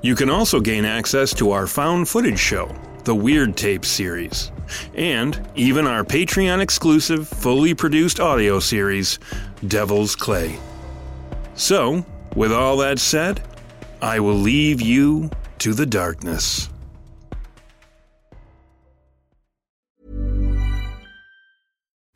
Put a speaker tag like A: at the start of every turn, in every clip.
A: You can also gain access to our found footage show, the Weird Tape series, and even our Patreon exclusive, fully produced audio series, Devil's Clay. So, with all that said, I will leave you to the darkness.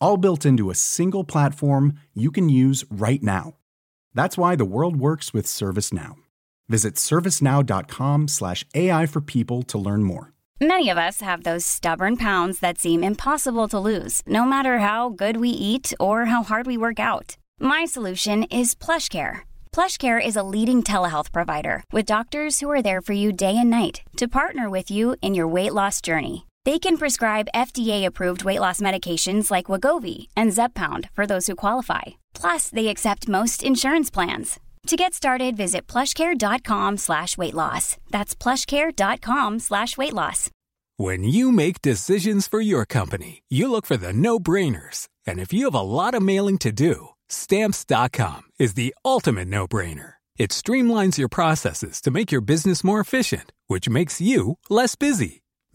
B: all built into a single platform you can use right now. That's why the world works with ServiceNow. Visit servicenow.com/slash AI for people to learn more.
C: Many of us have those stubborn pounds that seem impossible to lose, no matter how good we eat or how hard we work out. My solution is PlushCare. PlushCare is a leading telehealth provider with doctors who are there for you day and night to partner with you in your weight loss journey. They can prescribe FDA-approved weight loss medications like Wegovy and Zepbound for those who qualify. Plus, they accept most insurance plans. To get started, visit plushcare.com slash weight loss. That's plushcare.com slash weight loss.
D: When you make decisions for your company, you look for the no-brainers. And if you have a lot of mailing to do, stamps.com is the ultimate no-brainer. It streamlines your processes to make your business more efficient, which makes you less busy.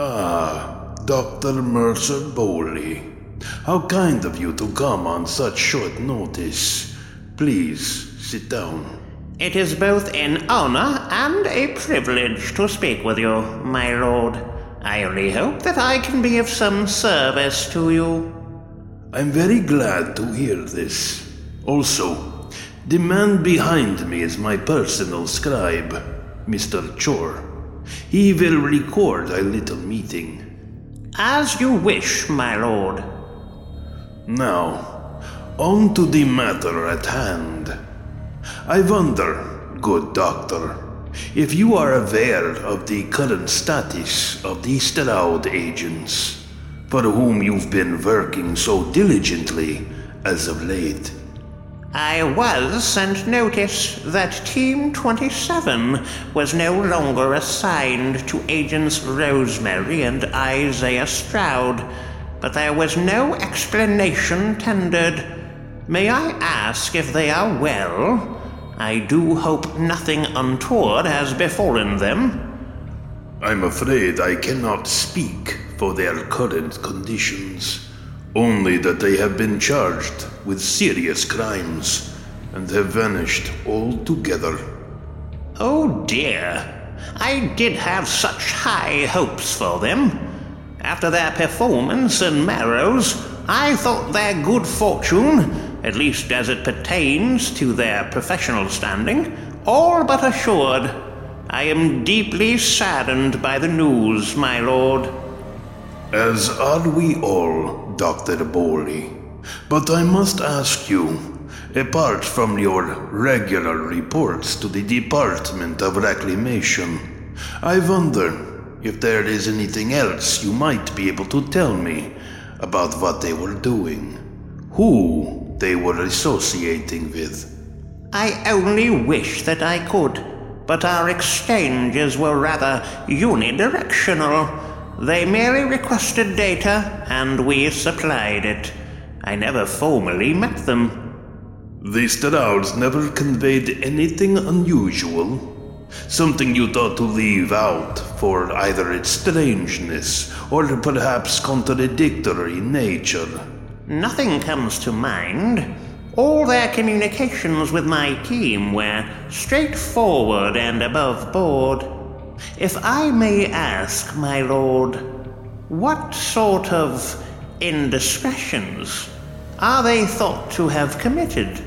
E: Ah, Dr. Mercer Bowley. How kind of you to come on such short notice. Please sit down.
F: It is both an honor and a privilege to speak with you, my lord. I only hope that I can be of some service to you.
E: I'm very glad to hear this. Also, the man behind me is my personal scribe, Mr. Chorr. He will record a little meeting.
F: As you wish, my lord.
E: Now, on to the matter at hand. I wonder, good doctor, if you are aware of the current status of the Stroud agents, for whom you've been working so diligently as of late.
F: I was sent notice that Team 27 was no longer assigned to Agents Rosemary and Isaiah Stroud, but there was no explanation tendered. May I ask if they are well? I do hope nothing untoward has befallen them.
E: I'm afraid I cannot speak for their current conditions, only that they have been charged with serious crimes and have vanished altogether.
F: Oh dear, I did have such high hopes for them. After their performance in Marrows, I thought their good fortune at least as it pertains to their professional standing, all but assured. I am deeply saddened by the news, my lord.
E: As are we all, Dr. Bowley. But I must ask you, apart from your regular reports to the Department of Reclamation, I wonder if there is anything else you might be able to tell me about what they were doing. Who they were associating with.
F: I only wish that I could, but our exchanges were rather unidirectional. They merely requested data, and we supplied it. I never formally met them.
E: The Strouds never conveyed anything unusual. Something you thought to leave out for either its strangeness or perhaps contradictory nature.
F: Nothing comes to mind. All their communications with my team were straightforward and above board. If I may ask, my lord, what sort of indiscretions are they thought to have committed?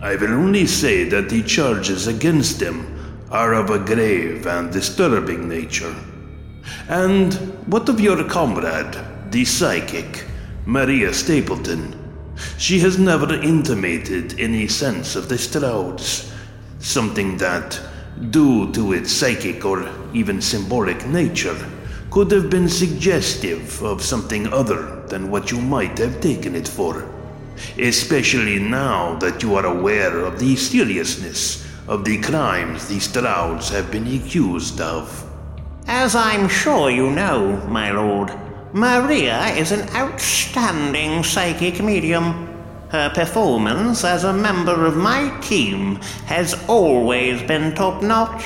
E: I will only say that the charges against them are of a grave and disturbing nature. And what of your comrade, the psychic? Maria Stapleton. She has never intimated any sense of the Strouds, something that, due to its psychic or even symbolic nature, could have been suggestive of something other than what you might have taken it for. Especially now that you are aware of the seriousness of the crimes these Strouds have been accused of.
F: As I'm sure you know, my lord, Maria is an outstanding psychic medium. Her performance as a member of my team has always been top notch,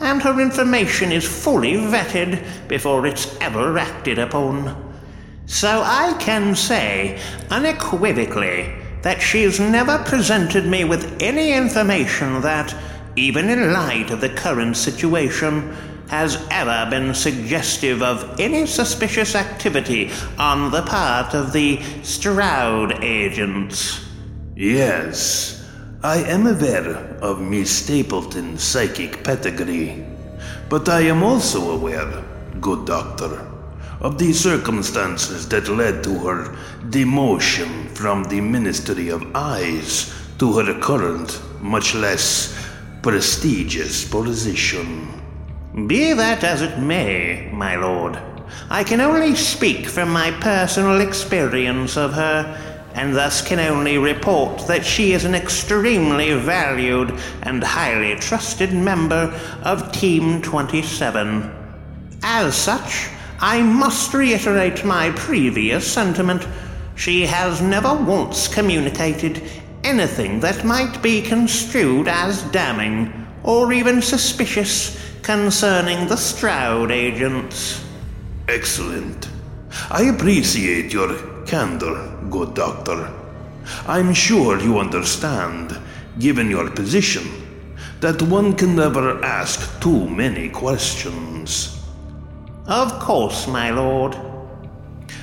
F: and her information is fully vetted before it's ever acted upon. So I can say unequivocally that she's never presented me with any information that, even in light of the current situation, has ever been suggestive of any suspicious activity on the part of the Stroud agents.
E: Yes, I am aware of Miss Stapleton's psychic pedigree, but I am also aware, good doctor, of the circumstances that led to her demotion from the Ministry of Eyes to her current, much less prestigious position.
F: Be that as it may, my lord, I can only speak from my personal experience of her, and thus can only report that she is an extremely valued and highly trusted member of Team 27. As such, I must reiterate my previous sentiment. She has never once communicated anything that might be construed as damning or even suspicious concerning the Stroud agents.
E: Excellent. I appreciate your candor, good doctor. I'm sure you understand, given your position, that one can never ask too many questions.
F: Of course, my lord.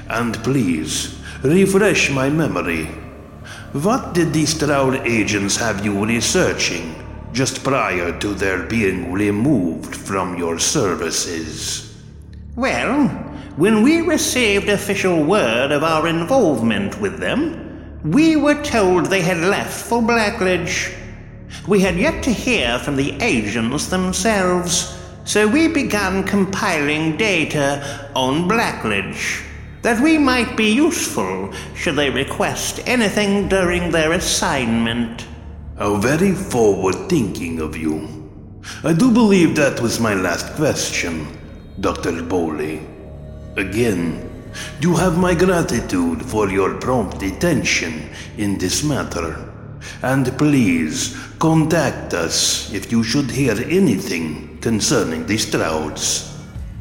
E: And please, refresh my memory. What did the Stroud agents have you researching just prior to their being removed from your services?
F: Well, when we received official word of our involvement with them, we were told they had left for Blackledge. We had yet to hear from the agents themselves, so we began compiling data on Blackledge that we might be useful should they request anything during their assignment.
E: How very forward thinking of you. I do believe that was my last question, Dr. Bowley. Again, you have my gratitude for your prompt attention in this matter. And please contact us if you should hear anything concerning the Strouds.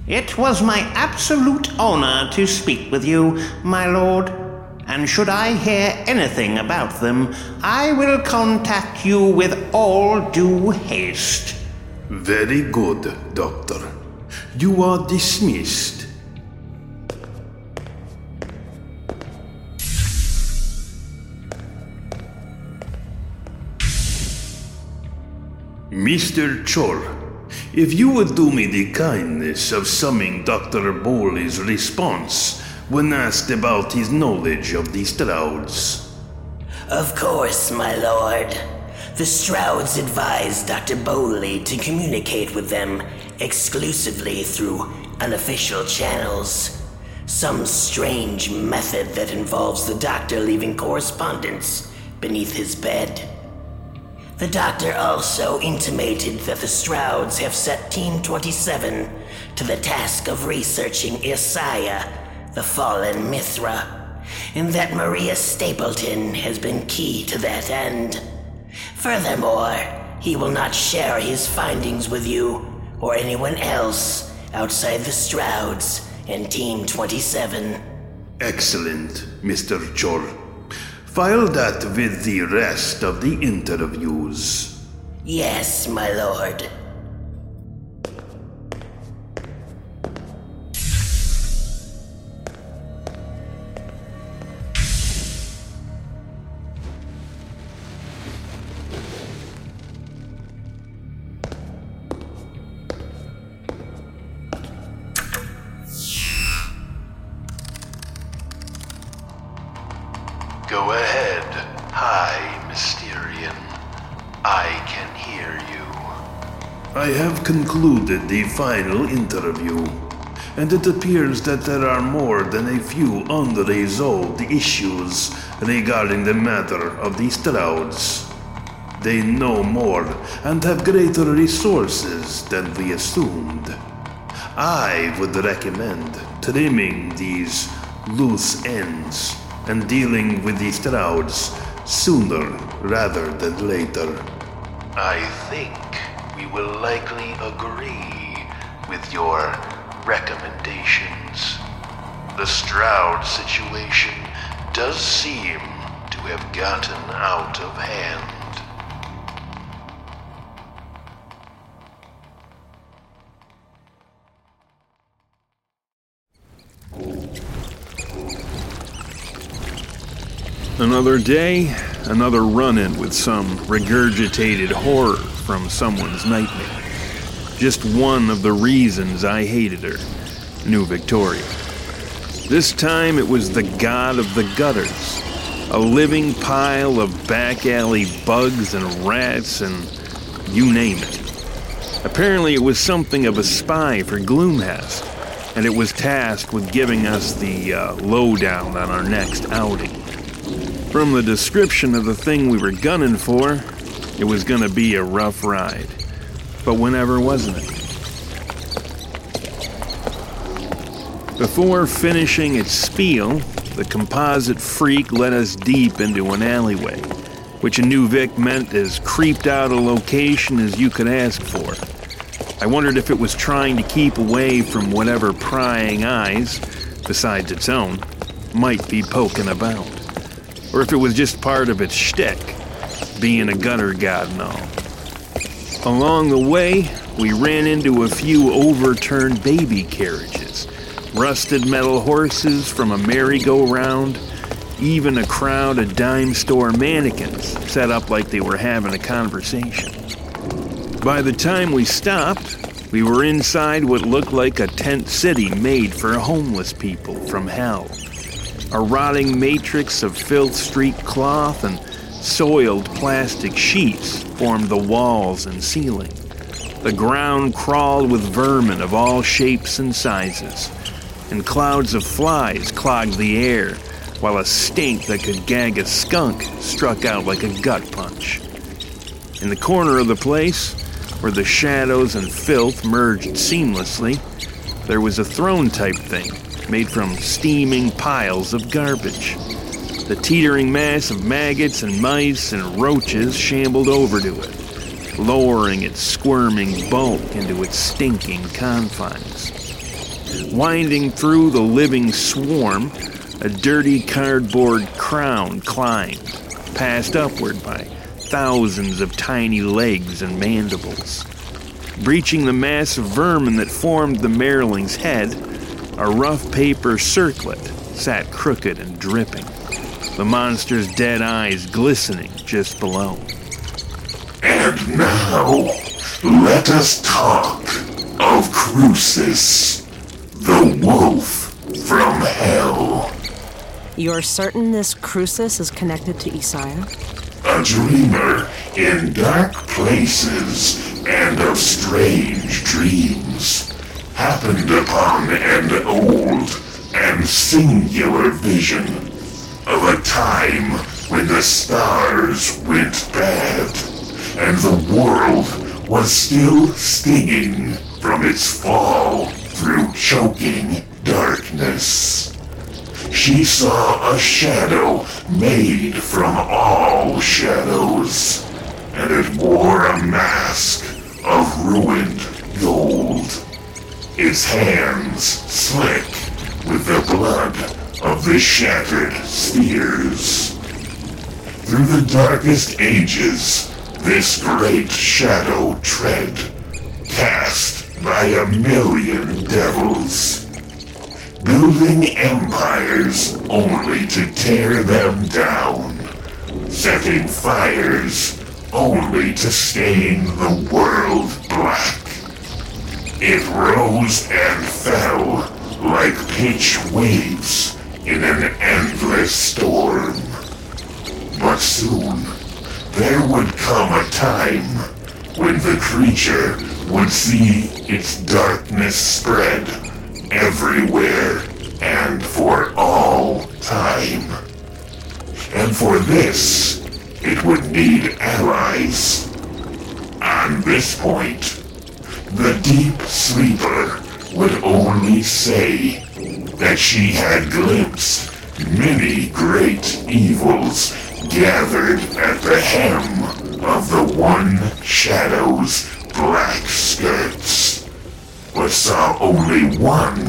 F: It was my absolute honor to speak with you, my lord. And should I hear anything about them, I will contact you with all due haste.
E: Very good, Doctor. You are dismissed. Mr. Chorr, if you would do me the kindness of summing Dr. Bowley's response when asked about his knowledge of the Strouds.
G: Of course, my lord. The Strouds advised Dr. Bowley to communicate with them exclusively through unofficial channels. Some strange method that involves the doctor leaving correspondence beneath his bed. The doctor also intimated that the Strouds have set Team 27 to the task of researching Isaiah, the fallen Mithra, and that Maria Stapleton has been key to that end. Furthermore, he will not share his findings with you or anyone else outside the Strouds and Team 27.
E: Excellent, Mr. Chorr. File that with the rest of the interviews.
G: Yes, my lord.
E: Go ahead. High, Mysterian. I can hear you. I have concluded the final interview, and it appears that there are more than a few unresolved issues regarding the matter of the Strouds. They know more and have greater resources than we assumed. I would recommend trimming these loose ends and dealing with these Strouds sooner rather than later. I think we will likely agree with your recommendations. The Stroud situation does seem to have gotten out of hand. Another day, another run in with some regurgitated horror from someone's nightmare. Just one of the reasons I hated her, New Victoria. This time it was the god of the gutters, a living pile of back alley bugs and rats and you name it. Apparently, it was something of a spy for Gloomhast, and it was tasked with giving us the uh, lowdown on our next outing. From the description of the thing we were gunning for, it was gonna be a rough ride. But whenever wasn't it? Before finishing its spiel, the composite freak led us deep into an alleyway, which a new Vic meant as creeped out a location as you could ask for. I wondered if it was trying to keep away from whatever prying eyes
A: besides its own, might be poking about. Or if it was just part of its shtick, being a gutter god and all. Along the way, we ran into a few overturned baby carriages, rusted metal horses from a merry-go-round, even a crowd of dime store mannequins set up like they were having a conversation. By the time we stopped, we were inside what looked like a tent city made for homeless people from hell. A rotting matrix of filth streaked cloth and soiled plastic sheets formed the walls and ceiling. The ground crawled with vermin of all shapes and sizes, and clouds of flies clogged the air, while a stink that could gag a skunk struck out like a gut punch. In the corner of the place, where the shadows and filth merged seamlessly, there was a throne type thing made from steaming piles of garbage. The teetering mass of maggots and mice and roaches shambled over to it, lowering its squirming bulk into its stinking confines. Winding through the living swarm, a dirty cardboard crown climbed, passed upward by thousands of tiny legs and mandibles. Breaching the mass of vermin that formed the Merling's head, a rough paper circlet sat crooked and dripping, the monster's dead eyes glistening just below.
H: And now, let us talk of Crucis, the wolf from hell.
I: You're certain this Crucis is connected to Isaiah?
H: A dreamer in dark places and of strange dreams happened upon an old and singular vision of a time when the stars went bad and the world was still stinging from its fall through choking darkness. She saw a shadow made from all shadows, and it wore a mask of ruined gold. Its hands slick with the blood of the shattered spheres. Through the darkest ages, this great shadow tread, cast by a million devils building empires only to tear them down, setting fires only to stain the world black. It rose and fell like pitch waves in an endless storm. But soon, there would come a time when the creature would see its darkness spread everywhere and for all time. And for this, it would need allies. On this point, the deep sleeper would only say that she had glimpsed many great evils gathered at the hem of the one shadow's black skirts but saw only one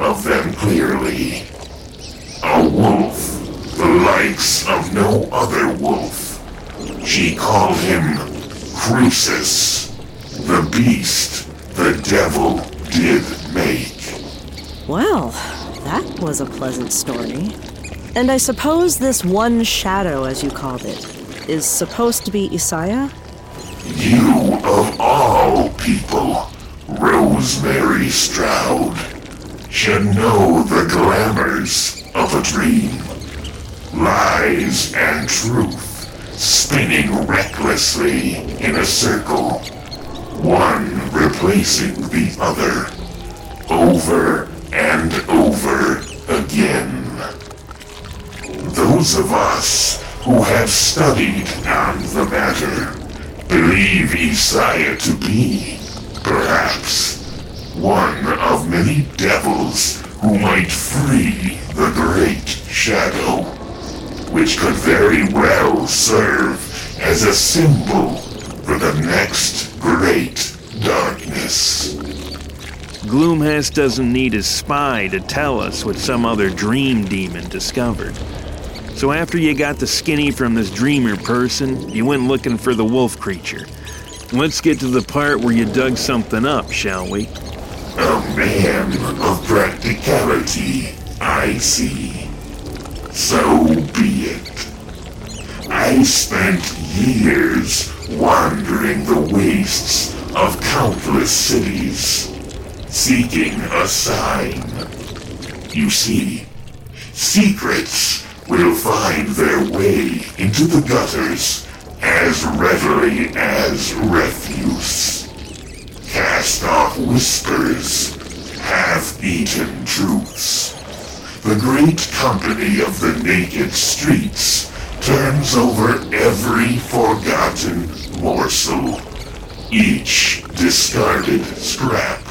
H: of them clearly. A wolf, the likes of no other wolf. She called him Crucis, the beast the devil did make.
I: Well, that was a pleasant story. And I suppose this one shadow, as you called it, is supposed to be Isaiah?
H: You of all people Rosemary Stroud should know the glamours of a dream. Lies and truth spinning recklessly in a circle, one replacing the other, over and over again. Those of us who have studied on the matter believe Isaiah to be perhaps, one of many devils who might free the Great Shadow, which could very well serve as a symbol for the next great darkness.
A: Gloomhast doesn't need a spy to tell us what some other dream demon discovered. So after you got the skinny from this dreamer person, you went looking for the wolf creature. Let's get to the part where you dug something up, shall we?
H: A man of practicality, I see. So be it. I spent years wandering the wastes of countless cities, seeking a sign. You see, secrets will find their way into the gutters as readily as refuse. Cast off whispers, half-eaten truths. The great company of the naked streets turns over every forgotten morsel, each discarded scrap.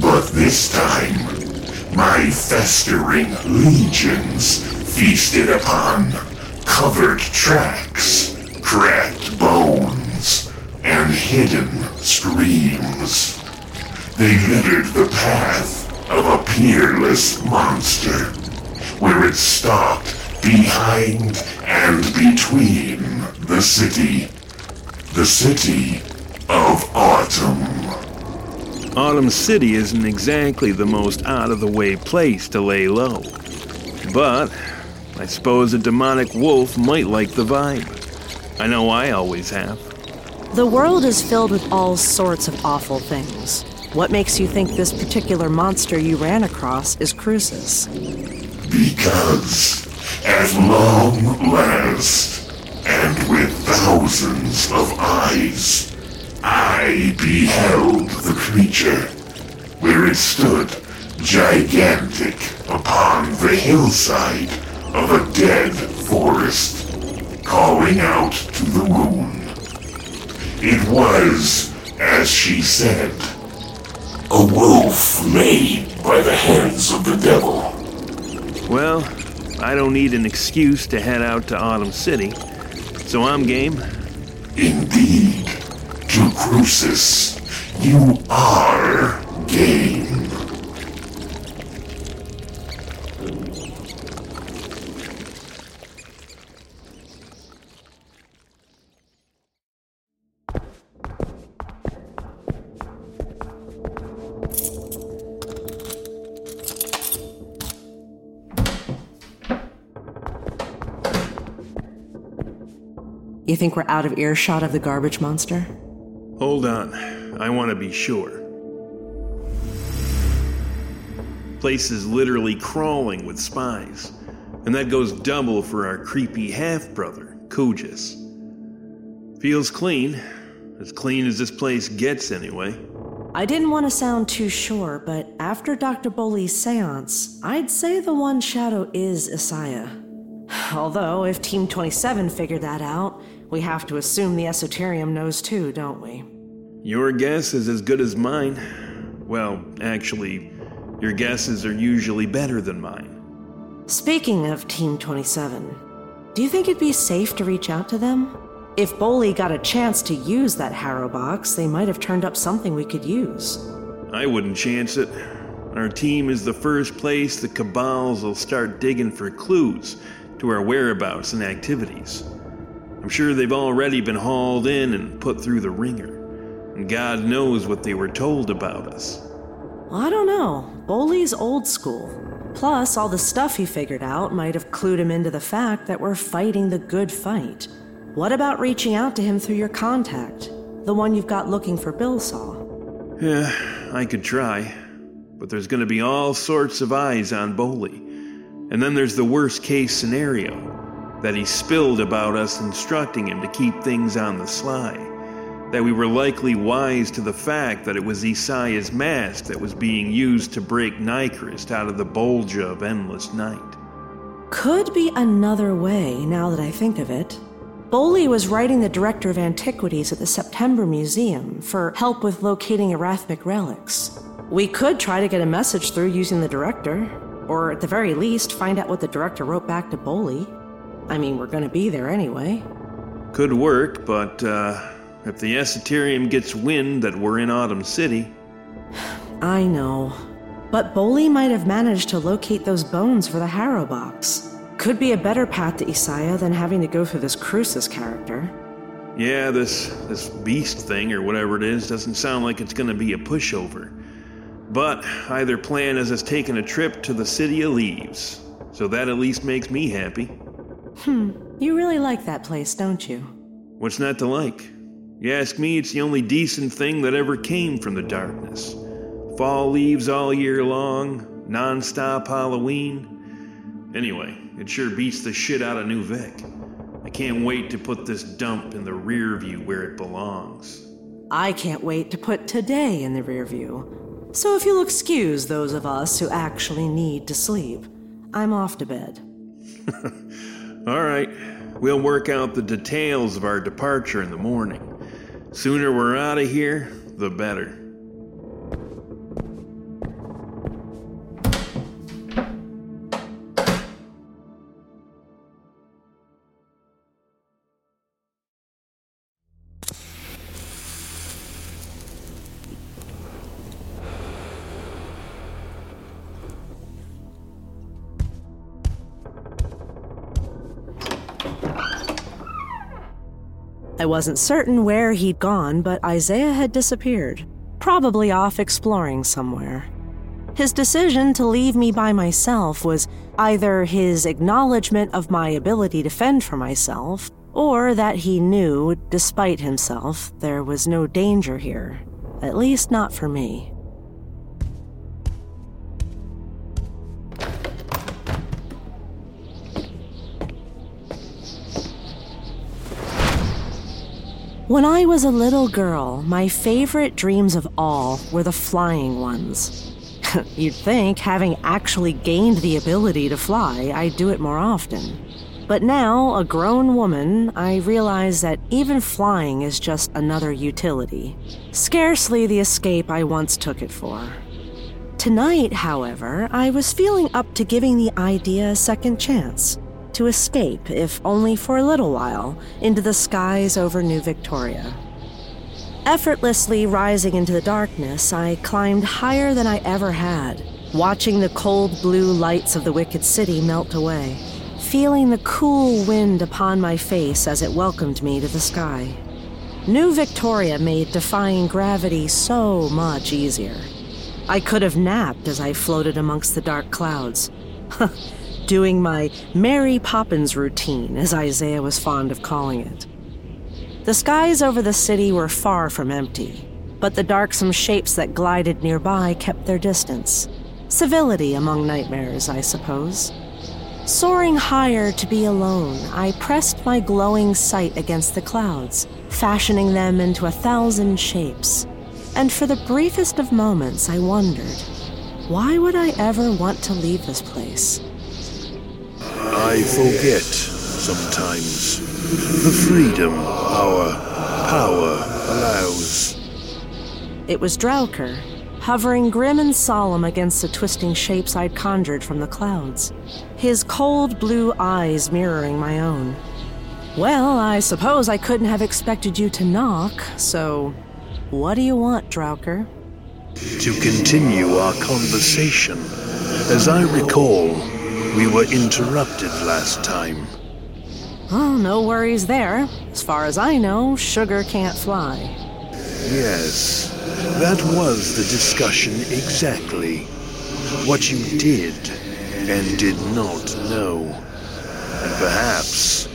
H: But this time, my festering legions feasted upon covered tracks, cracked bones, and hidden screams. They littered the path of a peerless monster, where it stalked behind and between the city. The city of Autumn.
A: Autumn City isn't exactly the most out of the way place to lay low. But I suppose a demonic wolf might like the vibe. I know I always have.
I: The world is filled with all sorts of awful things. What makes you think this particular monster you ran across is Crucis?
H: Because at long last, and with thousands of eyes, I beheld the creature, where it stood gigantic upon the hillside of a dead forest, calling out to the moon. It was, as she said, a wolf made by the hands of the devil.
A: Well, I don't need an excuse to head out to Autumn City, so I'm game.
H: Indeed, to Crucis, you are game.
I: You think we're out of earshot of the garbage monster?
A: Hold on. I want to be sure. Place is literally crawling with spies. And that goes double for our creepy half brother, Kujis. Feels clean. As clean as this place gets, anyway.
I: I didn't want to sound too sure, but after Dr. Boley's seance, I'd say the one shadow is Isaiah. Although, if Team 27 figured that out, we have to assume the Esoterium knows too, don't we?
A: Your guess is as good as mine. Well, actually, your guesses are usually better than mine.
I: Speaking of Team 27, do you think it'd be safe to reach out to them? If Boley got a chance to use that Harrow box, they might have turned up something we could use.
A: I wouldn't chance it. Our team is the first place the Cabals will start digging for clues to our whereabouts and activities. I'm sure they've already been hauled in and put through the ringer, and God knows what they were told about us.
I: I don't know. Boley's old school. Plus, all the stuff he figured out might have clued him into the fact that we're fighting the good fight. What about reaching out to him through your contact? The one you've got looking for Bill Saw?
A: Yeah, I could try. But there's gonna be all sorts of eyes on Boley. And then there's the worst case scenario that he spilled about us instructing him to keep things on the sly. That we were likely wise to the fact that it was Isaiah's mask that was being used to break Nyquist out of the Bolgia of Endless Night.
I: Could be another way, now that I think of it. Boley was writing the director of antiquities at the September Museum for help with locating Arathmic relics. We could try to get a message through using the director, or at the very least, find out what the director wrote back to Boley. I mean, we're gonna be there anyway.
A: Could work, but uh, if the Esoterium gets wind that we're in Autumn City.
I: I know. But Boley might have managed to locate those bones for the Harrow box. Could be a better path to Isaiah than having to go through this Crucis character.
A: Yeah, this this beast thing or whatever it is doesn't sound like it's gonna be a pushover. But either plan is us taking a trip to the City of Leaves. So that at least makes me happy.
I: Hmm, you really like that place, don't you?
A: What's not to like? You ask me, it's the only decent thing that ever came from the darkness. Fall leaves all year long, non stop Halloween. Anyway, it sure beats the shit out of New Vic. I can't wait to put this dump in the rear view where it belongs.
I: I can't wait to put today in the rear view. So if you'll excuse those of us who actually need to sleep, I'm off to bed.
A: All right, we'll work out the details of our departure in the morning. Sooner we're out of here, the better.
I: I wasn't certain where he'd gone, but Isaiah had disappeared, probably off exploring somewhere. His decision to leave me by myself was either his acknowledgement of my ability to fend for myself, or that he knew, despite himself, there was no danger here. At least not for me. When I was a little girl, my favorite dreams of all were the flying ones. You'd think, having actually gained the ability to fly, I'd do it more often. But now, a grown woman, I realize that even flying is just another utility. Scarcely the escape I once took it for. Tonight, however, I was feeling up to giving the idea a second chance to escape, if only for a little while, into the skies over New Victoria. Effortlessly rising into the darkness, I climbed higher than I ever had, watching the cold blue lights of the Wicked City melt away, feeling the cool wind upon my face as it welcomed me to the sky. New Victoria made defying gravity so much easier. I could have napped as I floated amongst the dark clouds. doing my Mary Poppins routine, as Isaiah was fond of calling it. The skies over the city were far from empty, but the darksome shapes that glided nearby kept their distance. Civility among nightmares, I suppose. Soaring higher to be alone, I pressed my glowing sight against the clouds, fashioning them into a thousand shapes. And for the briefest of moments, I wondered why would I ever want to leave this place?
E: I forget sometimes the freedom our power allows.
I: It was Drowker, hovering grim and solemn against the twisting shapes I'd conjured from the clouds, his cold blue eyes mirroring my own. Well, I suppose I couldn't have expected you to knock, so what do you want, Drowker?
E: To continue our conversation. As I recall, we were interrupted last time.
I: Oh, no worries there. As far as I know, sugar can't fly.
E: Yes, that was the discussion exactly. What you did and did not know. And perhaps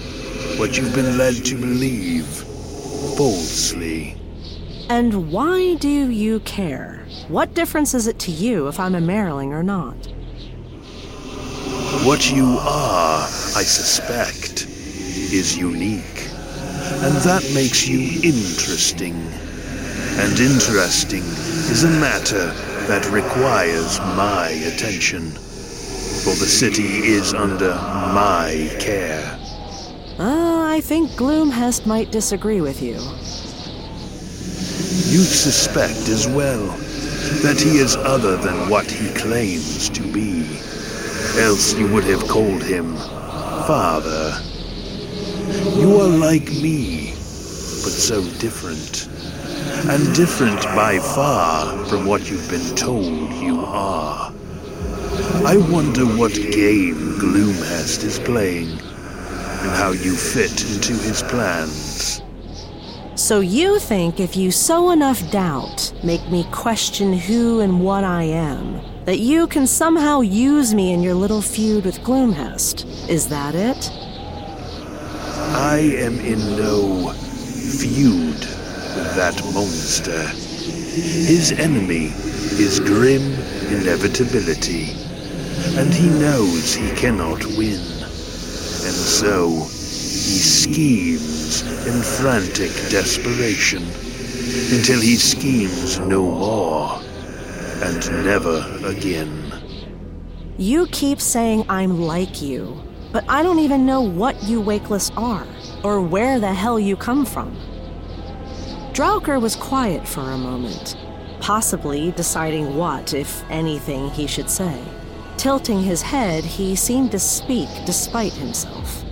E: what you've been led to believe falsely.
I: And why do you care? What difference is it to you if I'm a Merling or not?
E: What you are, I suspect, is unique. And that makes you interesting. And interesting is a matter that requires my attention. For the city is under my care.
I: Uh, I think Gloomhest might disagree with you.
E: You suspect as well that he is other than what he claims to be. Else you would have called him Father. You are like me, but so different. and different by far from what you've been told you are. I wonder what game Gloomhest is playing, and how you fit into his plans.
I: So you think if you sow enough doubt, make me question who and what I am, that you can somehow use me in your little feud with Gloomhest? Is that it?
E: I am in no feud with that monster. His enemy is grim inevitability, and he knows he cannot win. And so, he schemes in frantic desperation until he schemes no more and never again.
I: You keep saying I'm like you, but I don't even know what you Wakeless are, or where the hell you come from. Drowker was quiet for a moment, possibly deciding what, if anything, he should say. Tilting his head, he seemed to speak despite himself.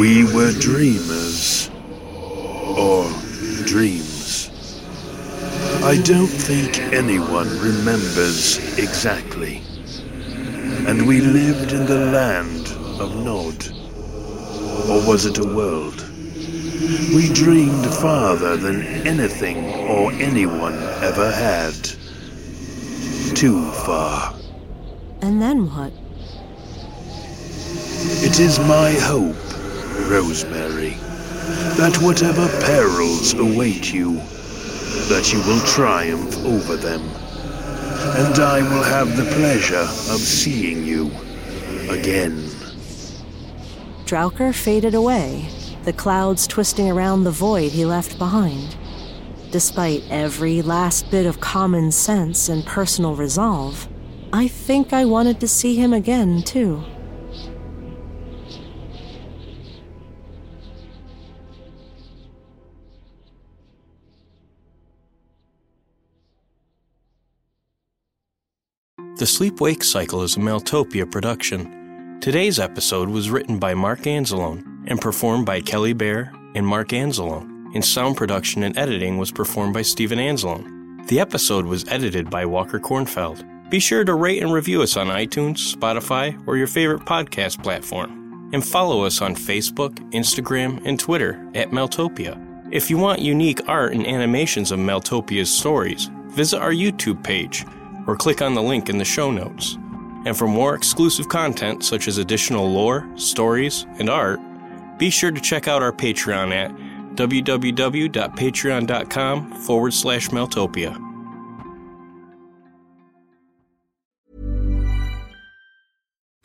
E: We were dreamers. Or dreams. I don't think anyone remembers exactly. And we lived in the land of Nod. Or was it a world? We dreamed farther than anything or anyone ever had. Too far.
I: And then what?
E: It is my hope, Rosemary, that whatever perils await you, that you will triumph over them. And I will have the pleasure of seeing you again.
I: Drowker faded away, the clouds twisting around the void he left behind. Despite every last bit of common sense and personal resolve, I think I wanted to see him again, too.
J: The Sleep Wake Cycle is a Maeltopia production. Today's episode was written by Mark Anzalone and performed by Kelly Bair and Mark Anzalone, and sound production and editing was performed by Steven Anzalone. The episode was edited by Walker Kornfeld. Be sure to rate and review us on iTunes, Spotify, or your favorite podcast platform. And follow us on Facebook, Instagram, and Twitter at Maeltopia. If you want unique art and animations of Maeltopia's stories, visit our YouTube page or click on the link in the show notes. And for more exclusive content, such as additional lore, stories, and art, be sure to check out our Patreon at www.patreon.com forward slash Maeltopia.